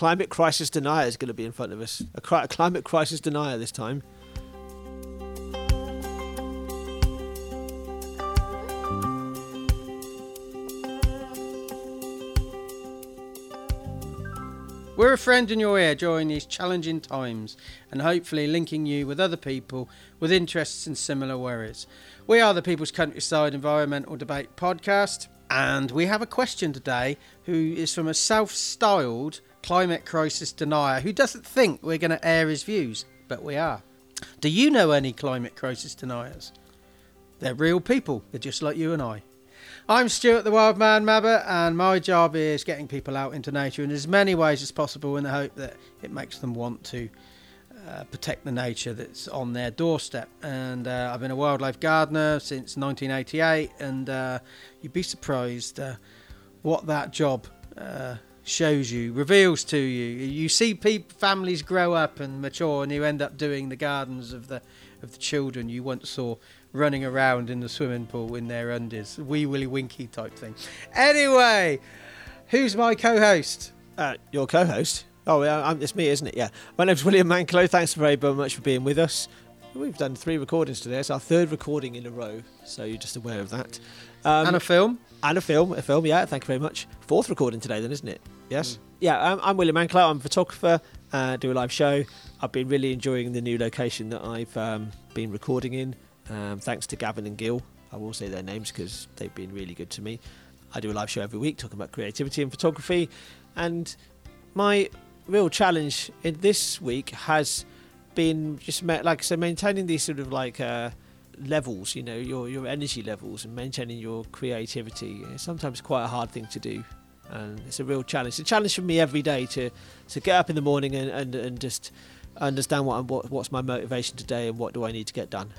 climate crisis denier is going to be in front of us. A, cri- a climate crisis denier this time. We're a friend in your ear during these challenging times and hopefully linking you with other people with interests in similar worries. We are the People's Countryside Environmental Debate podcast and we have a question today who is from a self styled climate crisis denier who doesn't think we're going to air his views, but we are. Do you know any climate crisis deniers? They're real people, they're just like you and I. I'm Stuart the Wild Man Mabber, and my job is getting people out into nature in as many ways as possible in the hope that it makes them want to uh, protect the nature that's on their doorstep. And uh, I've been a wildlife gardener since 1988, and uh, you'd be surprised uh, what that job uh, shows you, reveals to you. You see people, families grow up and mature, and you end up doing the gardens of the of the children you once saw running around in the swimming pool in their undies, wee willy winky type thing. Anyway, who's my co-host? Uh, your co-host. Oh, yeah, it's me, isn't it? Yeah. My name's William Manklow. Thanks very much for being with us. We've done three recordings today. It's our third recording in a row, so you're just aware of that. Um, and a film. And a film. A film, yeah. Thank you very much. Fourth recording today, then, isn't it? Yes. Mm. Yeah, I'm, I'm William Manklow. I'm a photographer, uh, do a live show. I've been really enjoying the new location that I've um, been recording in. Um, thanks to Gavin and Gil. I will say their names because they've been really good to me. I do a live show every week talking about creativity and photography. And my real challenge in this week has been just like so maintaining these sort of like uh, levels, you know, your your energy levels and maintaining your creativity. It's sometimes quite a hard thing to do, and it's a real challenge. It's a challenge for me every day to to get up in the morning and and, and just understand what, what what's my motivation today and what do I need to get done.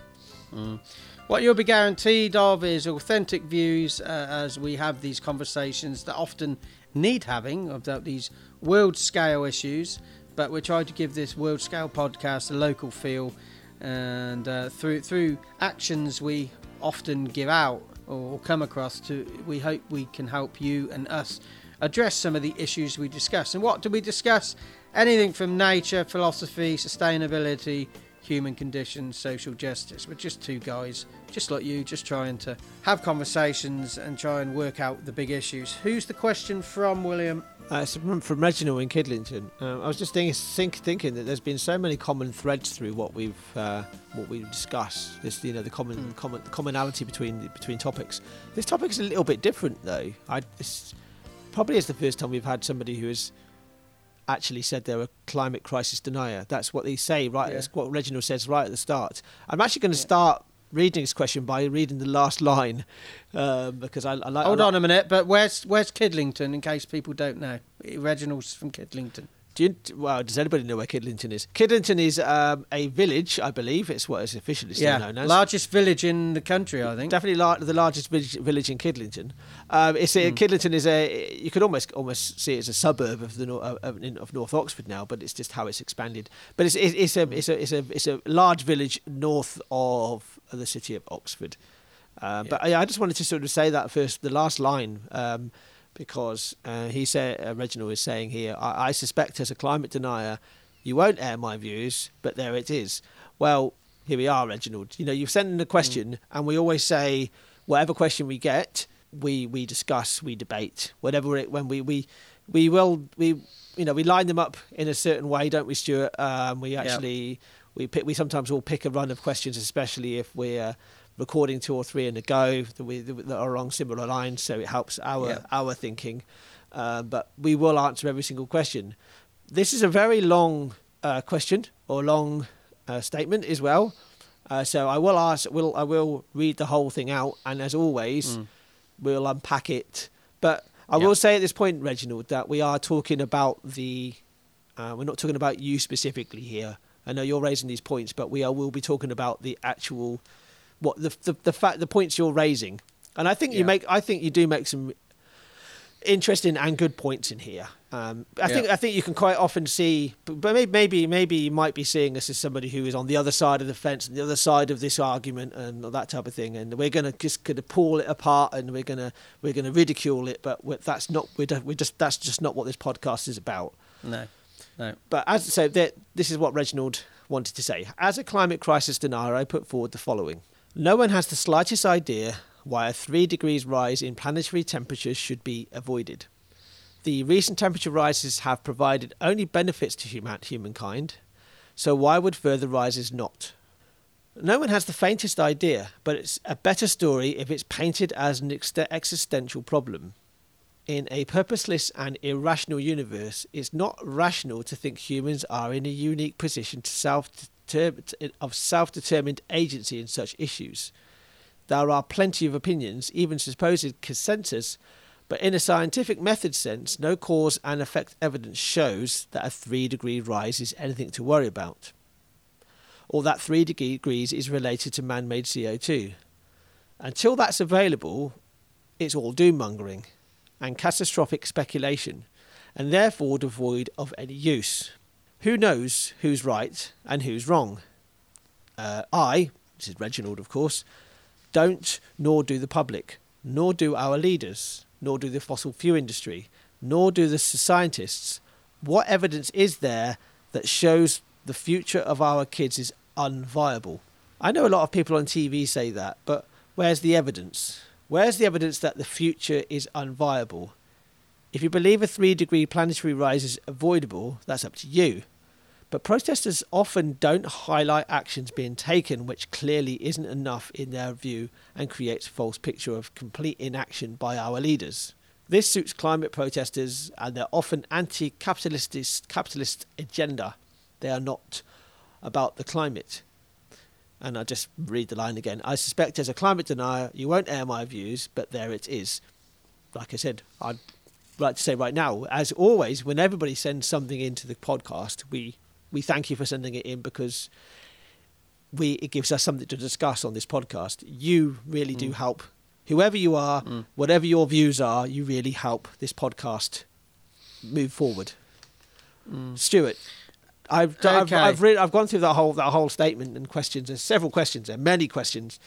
Mm. What you'll be guaranteed of is authentic views uh, as we have these conversations that often need having about these world scale issues. But we're trying to give this world scale podcast a local feel, and uh, through through actions we often give out or come across, to we hope we can help you and us address some of the issues we discuss. And what do we discuss? Anything from nature, philosophy, sustainability, human conditions, social justice. We're just two guys, just like you, just trying to have conversations and try and work out the big issues. Who's the question from, William? Uh, from, from Reginald in Kidlington. Uh, I was just thinking, think, thinking that there's been so many common threads through what we've uh, what we've discussed. This, you know, the common, mm. common the commonality between between topics. This topic is a little bit different, though. I this probably is the first time we've had somebody who has actually said they're a climate crisis denier. That's what they say, right? Yeah. That's what Reginald says right at the start. I'm actually going to yeah. start reading this question by reading the last line um, because I, I like. Hold I like, on a minute, but where's where's Kidlington? In case people don't know, Reginald's from Kidlington. Do you, well, does anybody know where Kidlington is? Kidlington is um, a village, I believe. It's what is officially still yeah, known as. largest village in the country, I think. Definitely la- the largest village, village in Kidlington. Um, it's a, mm. Kidlington is a you could almost almost see it as a suburb of the of, of North Oxford now, but it's just how it's expanded. But it's it's, it's a it's a it's a it's a large village north of the city of Oxford. Um, yeah. But yeah, I just wanted to sort of say that first, the last line. Um, because uh, he said uh, Reginald is saying here, I, I suspect as a climate denier, you won't air my views, but there it is. Well, here we are, Reginald. You know, you've sent in a question, mm. and we always say whatever question we get, we we discuss, we debate, whatever it when we we we will we you know we line them up in a certain way, don't we, Stuart? Um, we actually yep. We pick we sometimes will pick a run of questions, especially if we're recording two or three in a go that, we, that are along similar lines, so it helps our yeah. our thinking. Uh, but we will answer every single question. This is a very long uh, question or long uh, statement as well. Uh, so I will ask, will I will read the whole thing out, and as always, mm. we'll unpack it. But I will say at this point, Reginald, that we are talking about the. Uh, we're not talking about you specifically here. I know you're raising these points, but we are will be talking about the actual what the the the fact the points you're raising, and I think yeah. you make I think you do make some interesting and good points in here. Um, I yeah. think I think you can quite often see, but maybe maybe maybe you might be seeing us as somebody who is on the other side of the fence and the other side of this argument and that type of thing, and we're going to just kind of pull it apart and we're going to we're going to ridicule it, but that's not we're, we're just that's just not what this podcast is about. No, no. But as so, this is what Reginald wanted to say. As a climate crisis denier, I put forward the following: No one has the slightest idea why a three degrees rise in planetary temperatures should be avoided. The recent temperature rises have provided only benefits to human- humankind, so why would further rises not? No one has the faintest idea, but it's a better story if it's painted as an ex- existential problem. In a purposeless and irrational universe, it's not rational to think humans are in a unique position of self-determined agency in such issues. There are plenty of opinions, even supposed consensus, but in a scientific method sense, no cause and effect evidence shows that a 3 degree rise is anything to worry about, or that 3 degrees is related to man made CO2. Until that's available, it's all doom mongering and catastrophic speculation, and therefore devoid of any use. Who knows who's right and who's wrong? Uh, I, this is Reginald, of course, don't, nor do the public, nor do our leaders nor do the fossil fuel industry, nor do the scientists. What evidence is there that shows the future of our kids is unviable? I know a lot of people on TV say that, but where's the evidence? Where's the evidence that the future is unviable? If you believe a three degree planetary rise is avoidable, that's up to you. But protesters often don't highlight actions being taken which clearly isn't enough in their view and creates a false picture of complete inaction by our leaders. This suits climate protesters and their often anti capitalist agenda. They are not about the climate. And I just read the line again. I suspect as a climate denier, you won't air my views, but there it is. Like I said, I'd like to say right now, as always, when everybody sends something into the podcast, we we thank you for sending it in because we it gives us something to discuss on this podcast. You really mm. do help. Whoever you are, mm. whatever your views are, you really help this podcast move forward. Mm. Stuart, I've okay. I've I've, read, I've gone through that whole that whole statement and questions. There's several questions there, many questions.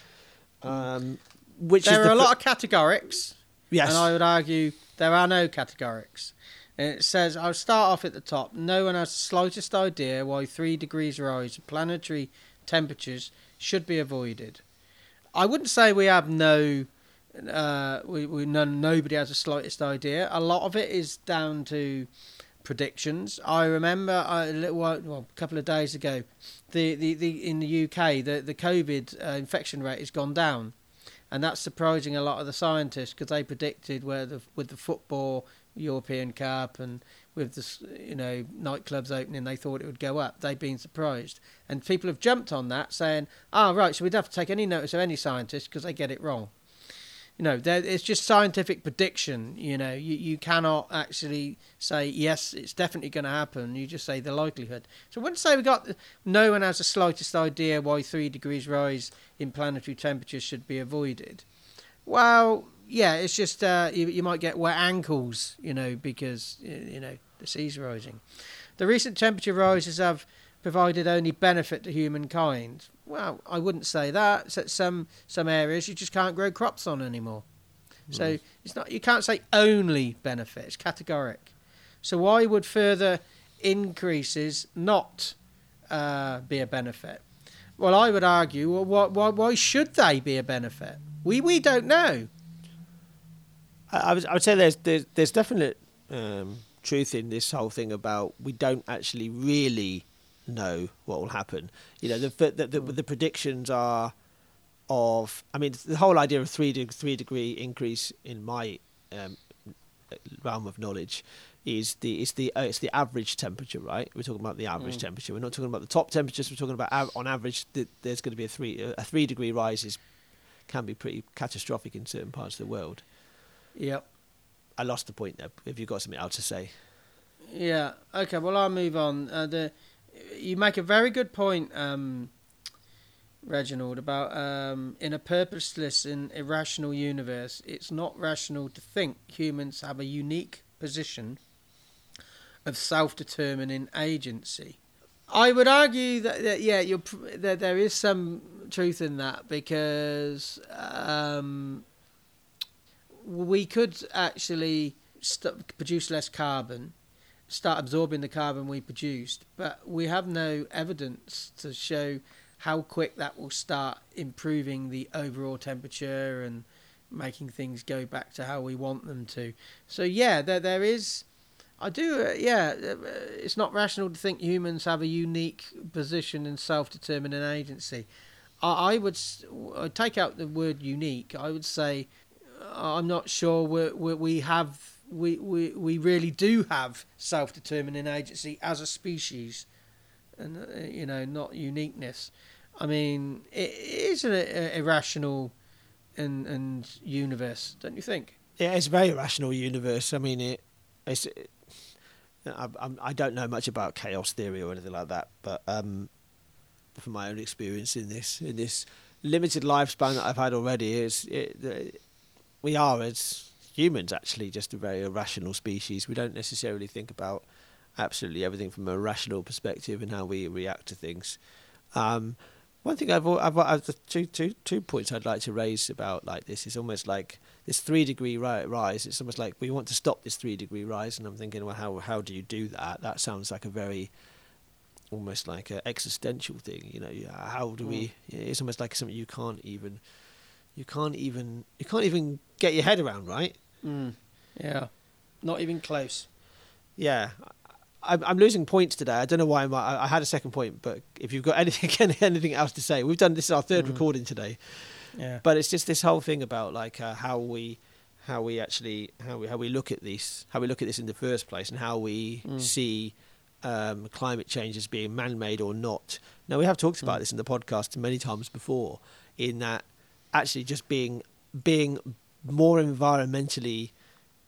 Um, which there are the a lot of categorics. Yes, and I would argue there are no categorics. And it says, I'll start off at the top. No one has the slightest idea why three degrees rise in planetary temperatures should be avoided. I wouldn't say we have no, uh, we, we none, nobody has the slightest idea. A lot of it is down to predictions. I remember uh, a little well, a couple of days ago, the, the, the in the UK, the the COVID uh, infection rate has gone down, and that's surprising a lot of the scientists because they predicted where the with the football European Cup and with the you know nightclubs opening, they thought it would go up. They've been surprised, and people have jumped on that, saying, "Ah, oh, right, so we'd have to take any notice of any scientist because they get it wrong." You know, it's just scientific prediction. You know, you, you cannot actually say yes, it's definitely going to happen. You just say the likelihood. So I wouldn't say we got no one has the slightest idea why three degrees rise in planetary temperatures should be avoided. Well, yeah, it's just uh, you, you might get wet ankles, you know, because you know the sea's rising. The recent temperature rises have provided only benefit to humankind. Well, I wouldn't say that. So some some areas you just can't grow crops on anymore. Mm. So it's not you can't say only benefit. It's categoric. So why would further increases not uh, be a benefit? Well, I would argue, well, why, why, why should they be a benefit? We we don't know. I, I, would, I would say there's there's, there's definite um, truth in this whole thing about we don't actually really know what will happen. You know, the the, the, the predictions are of. I mean, the whole idea of three de- three degree increase in my um, realm of knowledge is the it's the uh, it's the average temperature, right? We're talking about the average mm. temperature. We're not talking about the top temperatures. We're talking about av- on average. The, there's going to be a three a three degree rise is can be pretty catastrophic in certain parts of the world. Yep. I lost the point there. If you've got something else to say. Yeah. Okay. Well, I'll move on. Uh, the you make a very good point, um, Reginald, about um, in a purposeless and irrational universe, it's not rational to think humans have a unique position of self-determining agency. I would argue that, that yeah, you're, that there is some truth in that because um, we could actually st- produce less carbon start absorbing the carbon we produced, but we have no evidence to show how quick that will start improving the overall temperature and making things go back to how we want them to. So yeah, there there is. I do. Uh, yeah, uh, it's not rational to think humans have a unique position in self-determining agency. I, I would uh, take out the word unique. I would say uh, I'm not sure we we have we, we we really do have self-determining agency as a species, and uh, you know not uniqueness. I mean, it is an irrational and and universe, don't you think? Yeah, it's a very rational universe. I mean, it. It's. It, I, I'm- don't know much about chaos theory or anything like that, but um, from my own experience in this in this limited lifespan that I've had already, is it, the- we are as humans actually just a very irrational species. We don't necessarily think about absolutely everything from a rational perspective and how we react to things. Um, one thing I've, I've, I've two, two, two points I'd like to raise about like this is almost like this three degree ri- rise. It's almost like we want to stop this three degree rise, and I'm thinking, well, how how do you do that? That sounds like a very almost like an existential thing. You know, how do we? It's almost like something you can't even you can't even you can't even get your head around, right? Mm. Yeah, not even close. Yeah. I'm, I'm losing points today. I don't know why. I'm, I, I had a second point, but if you've got anything anything else to say, we've done this is our third Mm. recording today. Yeah, But it's just this whole thing about like uh, how we how we actually how we how we look at this how we look at this in the first place and how we Mm. see um, climate change as being man-made or not. Now we have talked about Mm. this in the podcast many times before. In that actually just being being more environmentally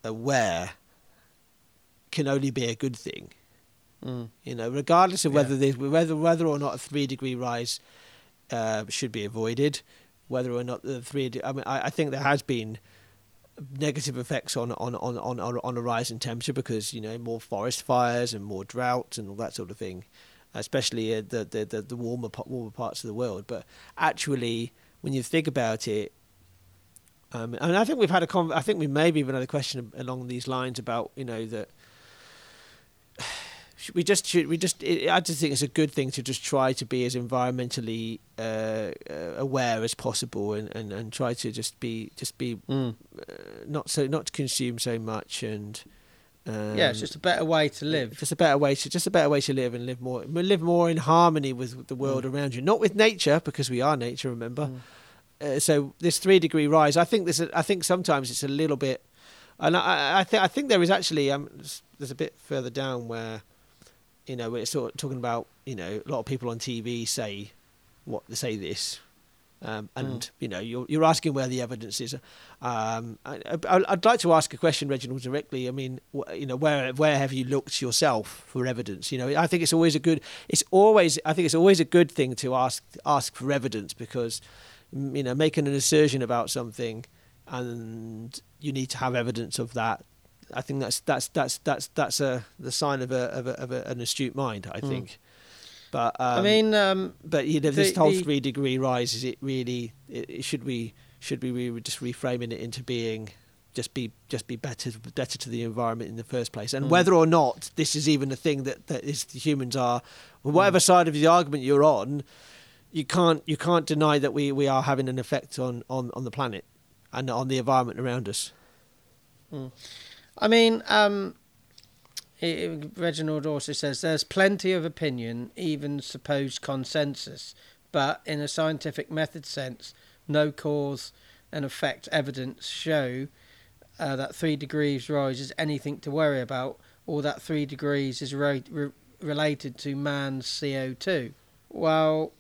aware can only be a good thing. mm. You know, regardless of Yeah. whether there's whether whether or not a three degree rise uh, should be avoided, whether or not the three. I mean, I, I think there has been negative effects on on, on, on on a rise in temperature because you know more forest fires and more drought and all that sort of thing, especially uh, the, the the the warmer warmer parts of the world. But actually, when you think about it. Um, and I think we've had a con- I think we maybe even had a question along these lines about you know that should we just should we just it, I just think it's a good thing to just try to be as environmentally uh, uh, aware as possible and, and, and try to just be just be Mm. uh, not so not to consume so much and um, yeah, it's just a better way to live. just a better way to just a better way to live and live more live more in harmony with the world Mm. around you not with nature because we are nature remember Mm. Uh, so this three degree rise, I think this. I think sometimes it's a little bit, and I, I think I think there is actually um, there's a bit further down where, you know, we're sort of talking about you know a lot of people on TV say what they say this, um, and Mm. you know you're you're asking where the evidence is. Um, I, I, I'd like to ask a question, Reginald, directly. I mean, wh- you know, where where have you looked yourself for evidence? You know, I think it's always a good. It's always I think it's always a good thing to ask ask for evidence because you know, making an assertion about something, and you need to have evidence of that. I think that's that's that's that's that's a the sign of a of, a, of a, an astute mind. I Mm. think. But um, I mean, um, but you know, this the- whole the- three degree rise is it really? It, it should we should we re- just reframing it into being just be just be better better to the environment in the first place, and Mm. whether or not this is even a thing that that is the humans are, Mm. whatever side of the argument you're on, you can't you can't deny that we, we are having an effect on, on, on the planet and on the environment around us. I mean, um, it, Reginald also says there's plenty of opinion, even supposed consensus, but in a scientific method sense, no cause and effect evidence show uh, that three degrees rise is anything to worry about, or that three degrees is re- re- related to man's CO2. Well,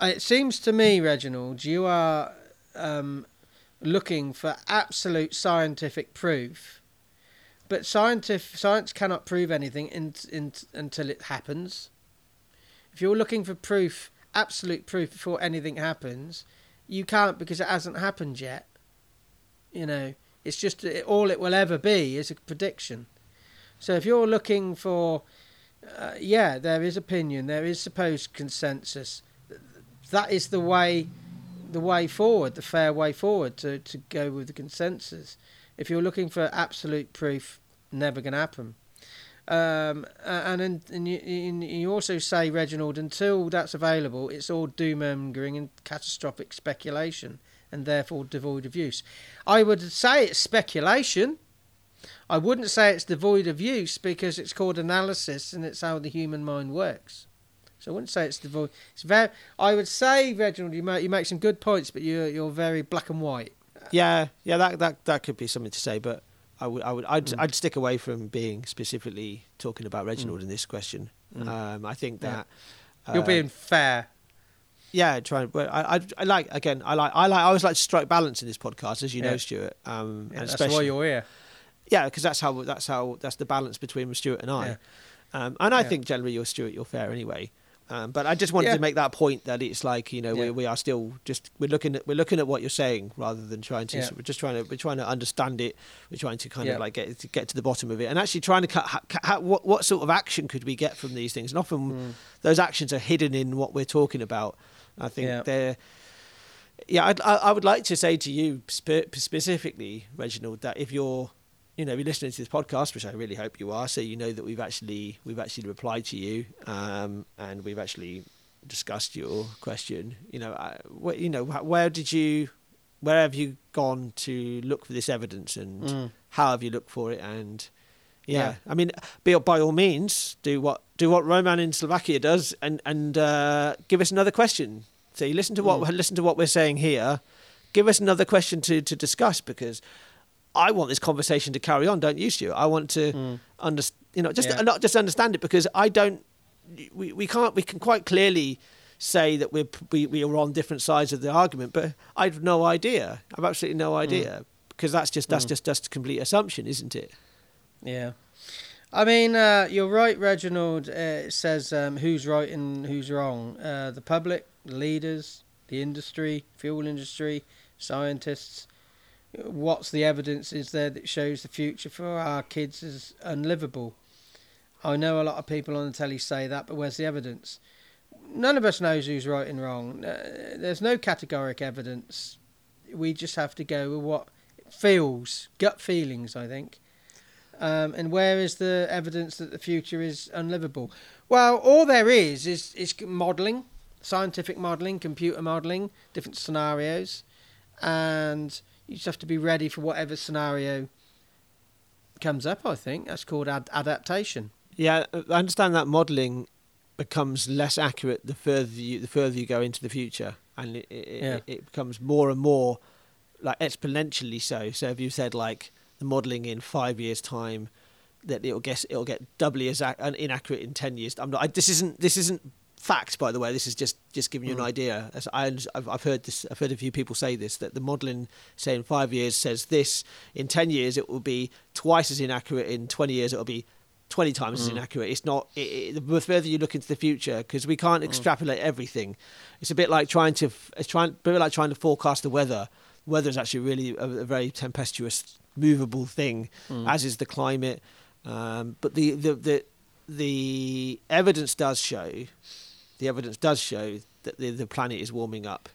it seems to me, Reginald, you are um, looking for absolute scientific proof but scientific science cannot prove anything in, in, until it happens. If you're looking for proof, absolute proof before anything happens, you can't because it hasn't happened yet. You know, it's just it, all it will ever be is a prediction. So if you're looking for, uh, yeah, there is opinion, there is supposed consensus. That is the way, the way forward, the fair way forward to, to go with the consensus. If you're looking for absolute proof, never going to happen. Um, and and, you, you also say, Reginald, until that's available, it's all doom mongering and catastrophic speculation, and therefore devoid of use. I would say it's speculation. I wouldn't say it's devoid of use because it's called analysis and it's how the human mind works. So I wouldn't say it's devoid. It's very. I would say, Reginald, you make you make some good points, but you're you're very black and white. Yeah, yeah, that that that could be something to say, but I would I would I'd, mm. I'd stick away from being specifically talking about Reginald mm. in this question. Mm. Um, I think that yeah. you're being fair. Yeah, trying. But I, I, I, like again. I like. I like. I always like to strike balance in this podcast, as you yeah. know, Stuart. Um, yeah, and that's why you're here. Yeah, because that's how. That's how. That's the balance between Stuart and I. Um, and I think generally you're Stuart. You're fair anyway. Um, but I just wanted yeah. to make that point that it's like you know yeah. we, we are still just we're looking at we're looking at what you're saying rather than trying to yeah. we're just trying to we're trying to understand it we're trying to kind of like get to get to the bottom of it and actually trying to cut, cut what what sort of action could we get from these things and often mm. those actions are hidden in what we're talking about. I think they're yeah I'd, I would like to say to you spe- specifically Reginald that if you're you know, be listening to this podcast, which I really hope you are, so you know that we've actually we've actually replied to you, um, and we've actually discussed your question. You know, wh- you know, where did you, where have you gone to look for this evidence, and mm. how have you looked for it? And yeah, yeah. I mean, be, by all means, do what do what Roman in Slovakia does, and and uh, give us another question. So you listen to what mm. listen to what we're saying here. Give us another question to to discuss because I want this conversation to carry on, don't you, Stuart? I want to mm. understand, you know, just yeah. not just understand it because I don't. We, we can't. We can quite clearly say that we're we, we are on different sides of the argument, but I've no idea. I've absolutely no mm. idea mm. because that's just that's mm. just just a complete assumption, isn't it? Yeah. I mean, uh, you're right, Reginald. Uh, it says um, who's right and who's wrong. Uh, the public, the leaders, the industry, fuel industry, scientists what's the evidence is there that shows the future for our kids is unlivable? I know a lot of people on the telly say that, but where's the evidence? None of us knows who's right and wrong. Uh, there's no categoric evidence. We just have to go with what feels, gut feelings, I think. Um, and where is the evidence that the future is unlivable? Well, all there is is, is modelling, scientific modelling, computer modelling, different scenarios, and you just have to be ready for whatever scenario comes up. I think that's called ad- adaptation. Yeah, I understand that modelling becomes less accurate the further you the further you go into the future, and it it, yeah. it, it becomes more and more like exponentially so. So if you said like the modelling in five years' time, that it'll guess it'll get doubly as inaccurate in ten years. I'm not. I, this isn't. This isn't fact, by the way. This is just just giving you mm. an idea. As I, I've, I've heard this. I've heard a few people say this that the modelling, say in five years, says this. In ten years, it will be twice as inaccurate. In twenty years, it will be 20 times mm. as inaccurate. It's not, it, it, the further you look into the future, because we can't mm. extrapolate everything. It's a bit like trying to, it's trying, a bit like trying to forecast the weather. Weather is actually really a, a very tempestuous, movable thing, mm. as is the climate. Um, but the, the, the, the evidence does show the evidence does show that the, the planet is warming up.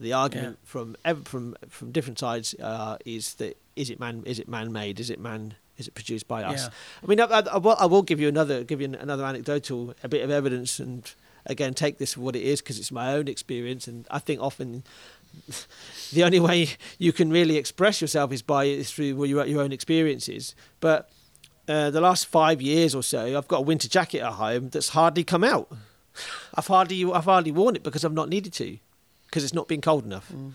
The argument yeah. from from from different sides uh, is that is it man is it man made is it man is it produced by us? Yeah. I mean, I, I, I, will, I, will, give you another give you another anecdotal a bit of evidence and again take this for what it is because it's my own experience and I think often the only way you can really express yourself is by through your your own experiences. But uh, the last five years or so, I've got a winter jacket at home that's hardly come out. I've hardly I've hardly worn it because I've not needed to, because it's not been cold enough. Mm.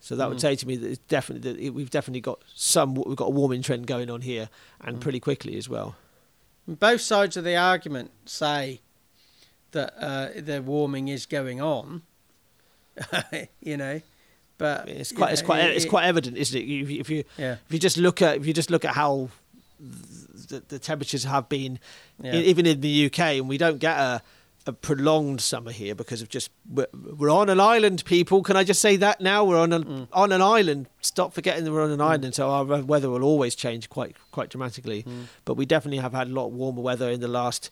So that mm. would say to me that it's definitely that we've definitely got some we've got a warming trend going on here, and mm. pretty quickly as well. Both sides of the argument say that uh, the warming is going on. you know, but it's quite it's quite it, it's quite evident, isn't it? If you, if you yeah. if you just look at if you just look at how the, the temperatures have been, yeah. even in the UK, and we don't get a a prolonged summer here because of just we're, we're, on an island, people. Can I just say that now? We're on an mm. on an island. Stop forgetting that we're on an mm. island, so our weather will always change quite quite dramatically. Mm. But we definitely have had a lot warmer weather in the last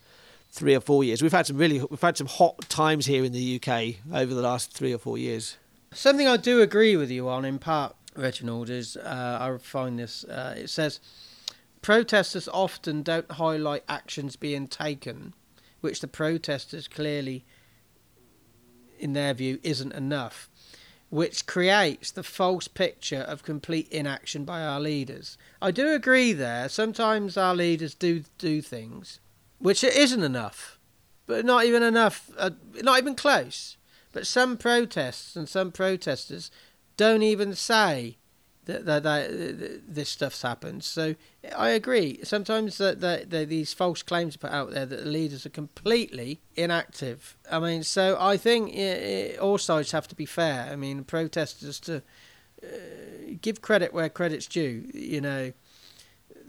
three or four years. We've had some really we've had some hot times here in the UK over the last three or four years. Something I do agree with you on in part, Reginald, is uh, I find this. Uh, it says protesters often don't highlight actions being taken, which the protesters clearly, in their view, isn't enough, which creates the false picture of complete inaction by our leaders. I do agree there. Sometimes our leaders do do things which isn't enough, but not even enough, uh, not even close. But some protests and some protesters don't even say that, that, that, this stuff's happened. So I agree. Sometimes that, that, that these false claims are put out there that the leaders are completely inactive. I mean, so I think it, all sides have to be fair. I mean, protesters to uh, give credit where credit's due. You know,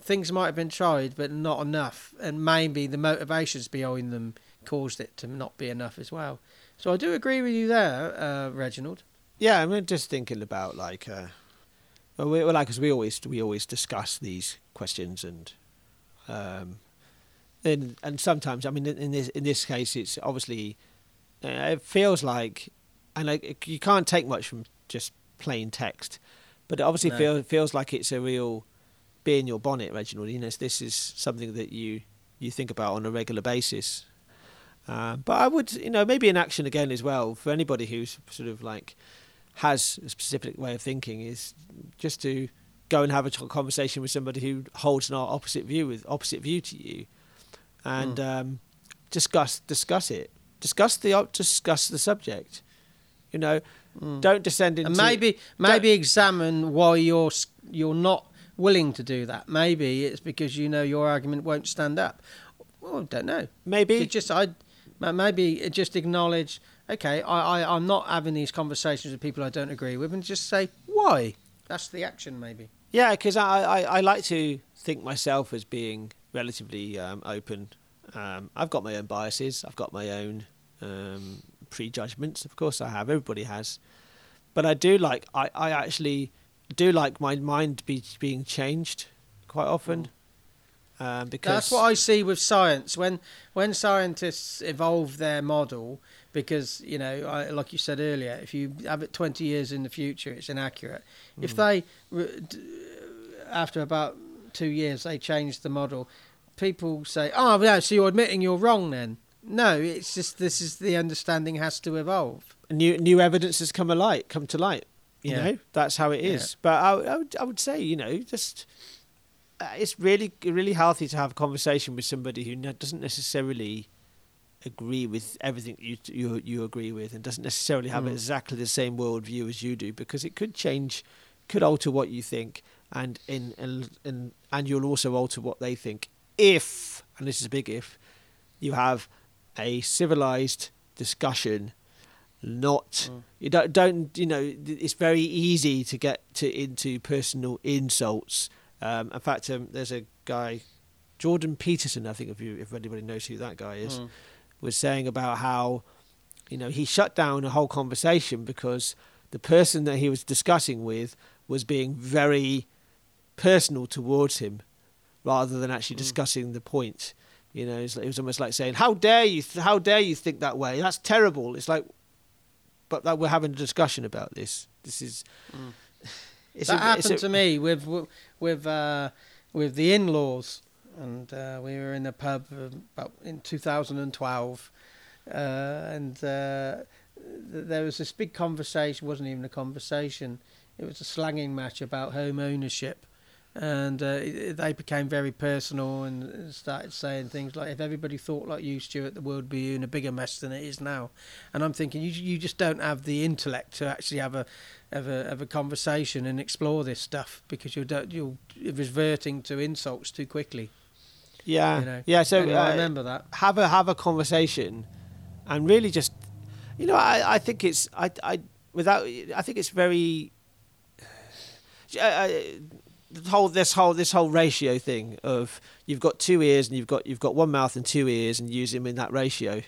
things might have been tried, but not enough, and maybe the motivations behind them caused it to not be enough as well. So I do agree with you there, uh, Reginald. Yeah, I'm just thinking about like, uh, well, we, well, like, cause we always we always discuss these questions and, um, and and sometimes I mean in this in this case it's obviously, uh, it feels like, and like you can't take much from just plain text, but it obviously no. feels feels like it's a real bee in your bonnet, Reginald. You know, this is something that you you think about on a regular basis. Uh, but I would, you know, maybe in action again as well for anybody who's sort of like has a specific way of thinking is just to go and have a conversation with somebody who holds an opposite view with opposite view to you, and mm. um, discuss discuss it, discuss the discuss the subject. You know, mm. don't descend into and maybe maybe examine why you're you're not willing to do that. Maybe it's because you know your argument won't stand up. Well, I don't know. Maybe just I maybe just acknowledge. Okay, I, I I'm not having these conversations with people I don't agree with, and just say why. That's the action, maybe. Yeah, because I, I I like to think myself as being relatively um, open. Um, I've got my own biases. I've got my own um, prejudgments. Of course, I have. Everybody has. But I do like. I, I actually do like my mind be, being changed quite often. Um, because that's what I see with science. When when scientists evolve their model, because you know, I, like you said earlier, if you have it twenty years in the future, it's inaccurate. Mm. If they, after about two years, they change the model, people say, "Oh, no, so you're admitting you're wrong then." No, it's just this is the understanding has to evolve. New new evidence has come alight, come to light. You yeah. know, that's how it is. Yeah. But I, I, would, I would say, you know, just uh, it's really, really healthy to have a conversation with somebody who doesn't necessarily agree with everything you you you agree with, and doesn't necessarily have mm. exactly the same worldview as you do, because it could change, could alter what you think, and in and and, and you'll also alter what they think if, and this is a big if, you have a civilized discussion not mm. you don't don't you know it's very easy to get to into personal insults um, in fact um, there's a guy jordan peterson i think if you if anybody knows who that guy is mm. Was saying about how you know he shut down a whole conversation because the person that he was discussing with was being very personal towards him rather than actually mm. discussing the point you know it was almost like saying how dare you th- how dare you think that way that's terrible it's like but that we're having a discussion about this. This is. Mm. that a, happened a, to me with with uh, with the in-laws, and uh, we were in a pub about in 2012, uh, and uh, there was this big conversation. It wasn't even a conversation. It was a slanging match about home ownership, and uh, they became very personal and started saying things like, "If everybody thought like you, Stuart, the world would be in a bigger mess than it is now." And I'm thinking, you you just don't have the intellect to actually have a have a have a conversation and explore this stuff because you're you're reverting to insults too quickly. Yeah, you know? yeah. So anyway, uh, I remember that. Have a have a conversation, and really just, you know, I I think it's I I without I think it's very. I, the whole this whole this whole ratio thing of you've got two ears and you've got you've got one mouth and two ears and use them in that ratio.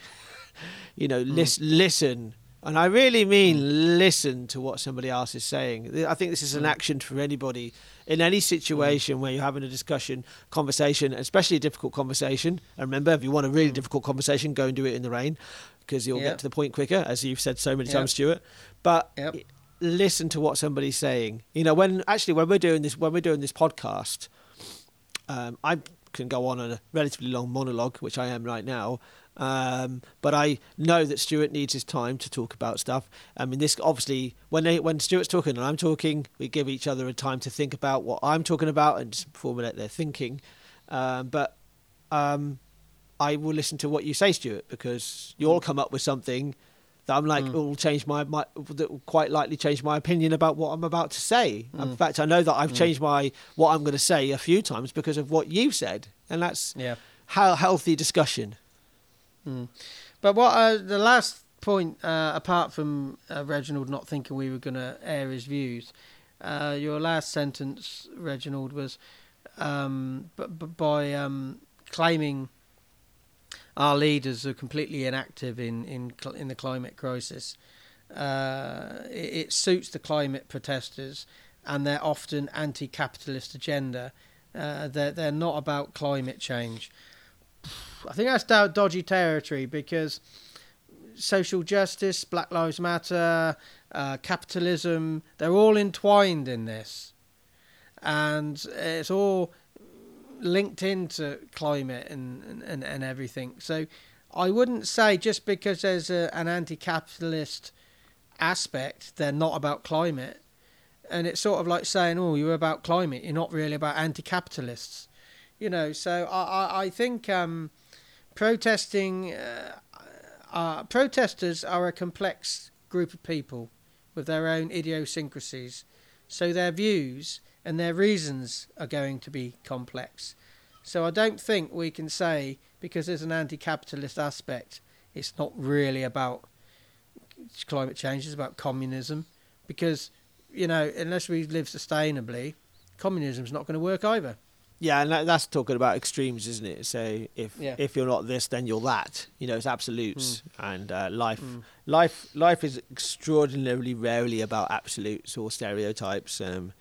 you know, mm. lis- listen, and I really mean mm. listen to what somebody else is saying. I think this is an mm. action for anybody in any situation mm. where you're having a discussion, conversation, especially a difficult conversation. And remember, if you want a really mm. difficult conversation, go and do it in the rain because you'll yep. get to the point quicker, as you've said so many yep. times, Stuart. But yep listen to what somebody's saying. You know, when actually when we're doing this when we're doing this podcast, um, I can go on a relatively long monologue, which I am right now. Um, but I know that Stuart needs his time to talk about stuff. I mean, this obviously when they when Stuart's talking and I'm talking, we give each other a time to think about what I'm talking about and just formulate their thinking. Um, but um, I will listen to what you say, Stuart, because you'll come up with something that I'm like, Mm. will change my, my that will quite likely change my opinion about what I'm about to say. In Mm. fact, I know that I've Mm. changed my what I'm going to say a few times because of what you've said, and that's Yeah. how healthy discussion. Mm. But what uh, the last point, uh, apart from uh, Reginald not thinking we were going to air his views, uh, your last sentence, Reginald, was um, b- b- by um, claiming our leaders are completely inactive in in cl- in the climate crisis. Uh, it, it suits the climate protesters, and they're often anti-capitalist agenda. Uh, they're they're not about climate change. I think that's dodgy territory because social justice, Black Lives Matter, uh, capitalism, they're all entwined in this. And it's all linked into climate and, and, and everything. So I wouldn't say just because there's a, an anti capitalist aspect, they're not about climate. And it's sort of like saying, oh, you're about climate, you're not really about anti capitalists. You know, so I, I, I think um, protesting, uh, uh, protesters are a complex group of people with their own idiosyncrasies. So their views and their reasons are going to be complex. So I don't think we can say because there's an anti-capitalist aspect, it's not really about climate change. It's about communism, because you know unless we live sustainably, communism's not going to work either. Yeah, and that, that's talking about extremes, isn't it? So if Yeah. if you're not this, then you're that. You know, it's absolutes, and uh, life Mm. life life is extraordinarily rarely about absolutes or stereotypes. Um,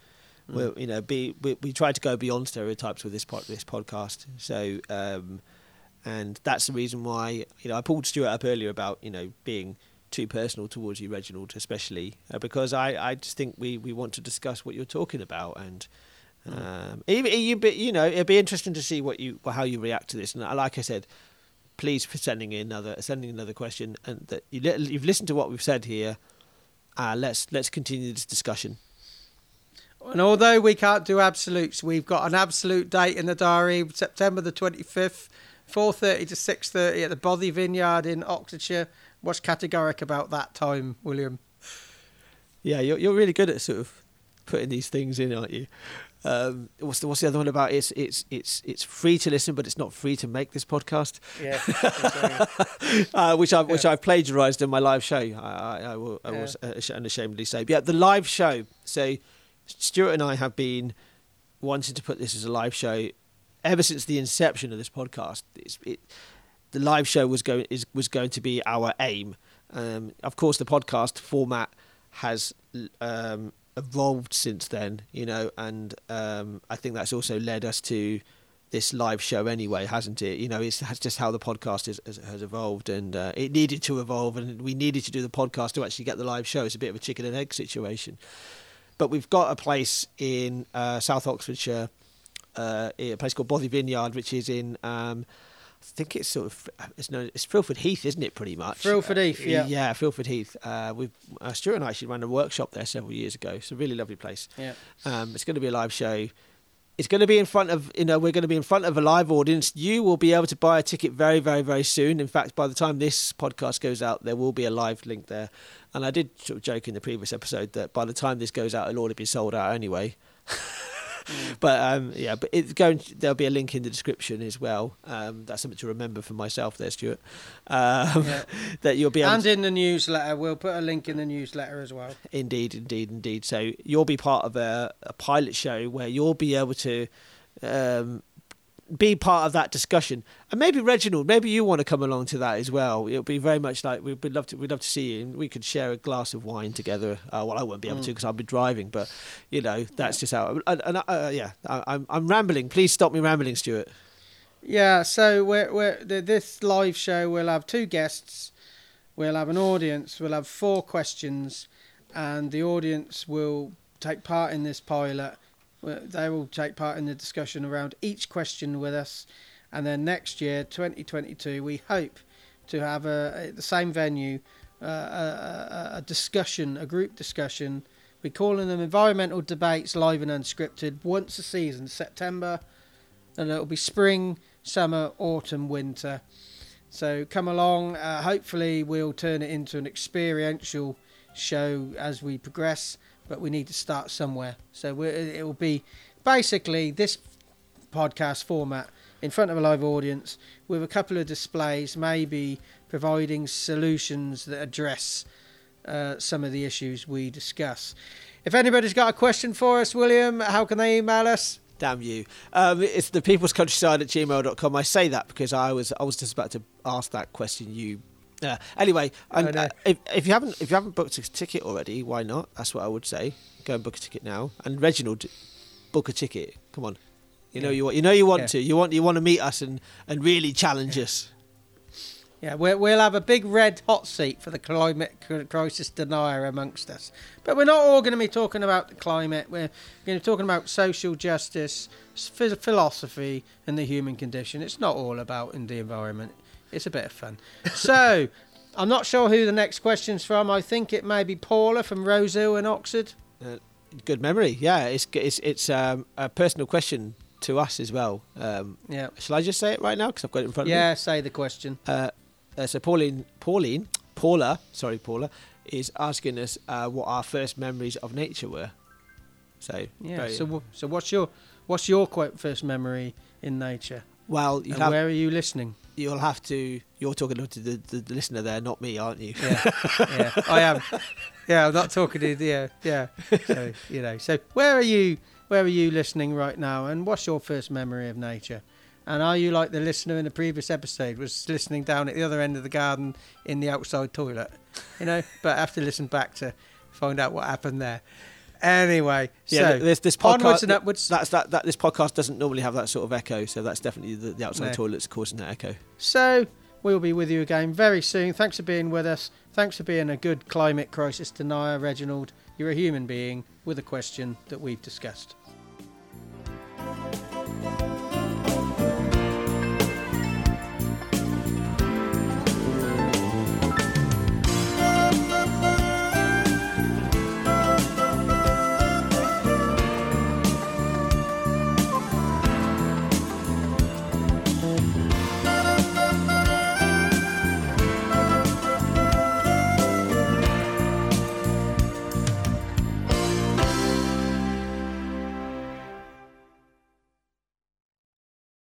Mm. well, you know, be we, we try to go beyond stereotypes with this pod, this podcast. So, um, and that's the reason why you know I pulled Stuart up earlier about you know being too personal towards you, Reginald, especially uh, because I, I just think we, we want to discuss what you're talking about and. Um, even you, you know, it'd be interesting to see what you, how you react to this. And uh, like I said, please for sending in another, sending another question, and that you you've listened to what we've said here. Uh, let's let's continue this discussion. And although we can't do absolutes, we've got an absolute date in the diary, September the 25th, 4.30 to 6.30 at the Bothy Vineyard in Oxfordshire. What's categoric about that time, William? Yeah, you're you're really good at sort of putting these things in, aren't you? Um, what's the what's the other one about? It's it's it's it's free to listen, but it's not free to make this podcast. Yeah. uh, which I've which I've plagiarised in my live show. I, I, I will I Yeah. uh, unashamedly say. But yeah, the live show. So Stuart and I have been wanting to put this as a live show ever since the inception of this podcast. It's, it, the live show was going is was going to be our aim. Um, of course, the podcast format has um, evolved since then, you know, and um, I think that's also led us to this live show anyway, hasn't it? You know, it's that's just how the podcast is, has, has evolved, and uh, it needed to evolve, and we needed to do the podcast to actually get the live show. It's a bit of a chicken and egg situation, but we've got a place in uh, South Oxfordshire, uh, a place called Bothy Vineyard, which is in. Um, I think it's sort of it's known it's Frilford Heath, isn't it? Pretty much. Frilford Heath, yeah. Yeah, Frilford Heath. Uh, we've uh, Stuart and I actually ran a workshop there several years ago. It's a really lovely place. Yeah. Um, it's going to be a live show. It's going to be in front of you know we're going to be in front of a live audience. You will be able to buy a ticket very very very soon. In fact, by the time this podcast goes out, there will be a live link there. And I did sort of joke in the previous episode that by the time this goes out, it'll already be sold out anyway. But um, yeah, but it's going. There'll be a link in the description as well. Um, that's something to remember for myself, there, Stuart. Um, Yeah. that you'll be able. And to, in the newsletter, we'll put a link in the newsletter as well. Indeed, indeed, indeed. So you'll be part of a, a pilot show where you'll be able to um, be part of that discussion, and maybe Reginald, maybe you want to come along to that as well. It'll be very much like we'd love to. We'd love to see you, and we could share a glass of wine together. Uh, well, I won't be able to because I'll be driving, but you know that's just how. And, and uh, yeah, I, I'm I'm rambling. Please stop me rambling, Stuart. Yeah, so we're, we're, this live show, we'll have two guests, we'll have an audience, we'll have four questions, and the audience will take part in this pilot They will take part in the discussion around each question with us, and then next year, 2022, we hope to have a, the same venue uh, a, a, a discussion, a group discussion. We're calling them environmental debates, live and unscripted, once a season, September, and it'll be spring, summer, autumn, winter. So come along. Uh, hopefully, we'll turn it into an experiential show as we progress, but we need to start somewhere. So it will be basically this podcast format in front of a live audience with a couple of displays, maybe providing solutions that address uh, some of the issues we discuss. If anybody's got a question for us, William, how can they email us? Damn you. Um, it's the people's countryside at gmail.com. I say that because I was I was just about to ask that question you uh, anyway, uh, if, if you haven't if you haven't booked a ticket already, why not? That's what I would say. Go and book a ticket now. And Reginald, book a ticket. Come on, you know Yeah. you want you know you want Yeah. to. You want you want to meet us and, and really challenge us. Yeah, we'll, we'll have a big red hot seat for the climate crisis denier amongst us. But we're not all going to be talking about the climate. We're going to be talking about social justice, philosophy, and the human condition. It's not all about in the environment. It's a bit of fun. So, I'm not sure who the next question's from. I think it may be Paula from Rosehill in Oxford. Good memory. Yeah, it's it's it's um, a personal question to us as well. Um, Yeah. shall I just say it right now because I've got it in front of me? Yeah, say the question. Uh, uh, so Pauline, Pauline, Paula, sorry, Paula, is asking us uh, what our first memories of nature were. So Yeah. So, wh- so what's your what's your quote first memory in nature? well, you And have, where are you listening? You'll have to. You're talking to the, the, listener there, not me, aren't you? yeah, yeah, I am. Yeah, I'm not talking to yeah, yeah. So you know, so where are you? Where are you listening right now? And what's your first memory of nature? And are you like the listener in the previous episode was listening down at the other end of the garden in the outside toilet? You know, but have to listen back to find out what happened there. Anyway, yeah, so this, this podcast onwards and upwards. That's that, that. This podcast doesn't normally have that sort of echo, so that's definitely the, the outside no. toilets causing that echo. So we will be with you again very soon. Thanks for being with us. Thanks for being a good climate crisis denier, Reginald. You're a human being with a question that we've discussed.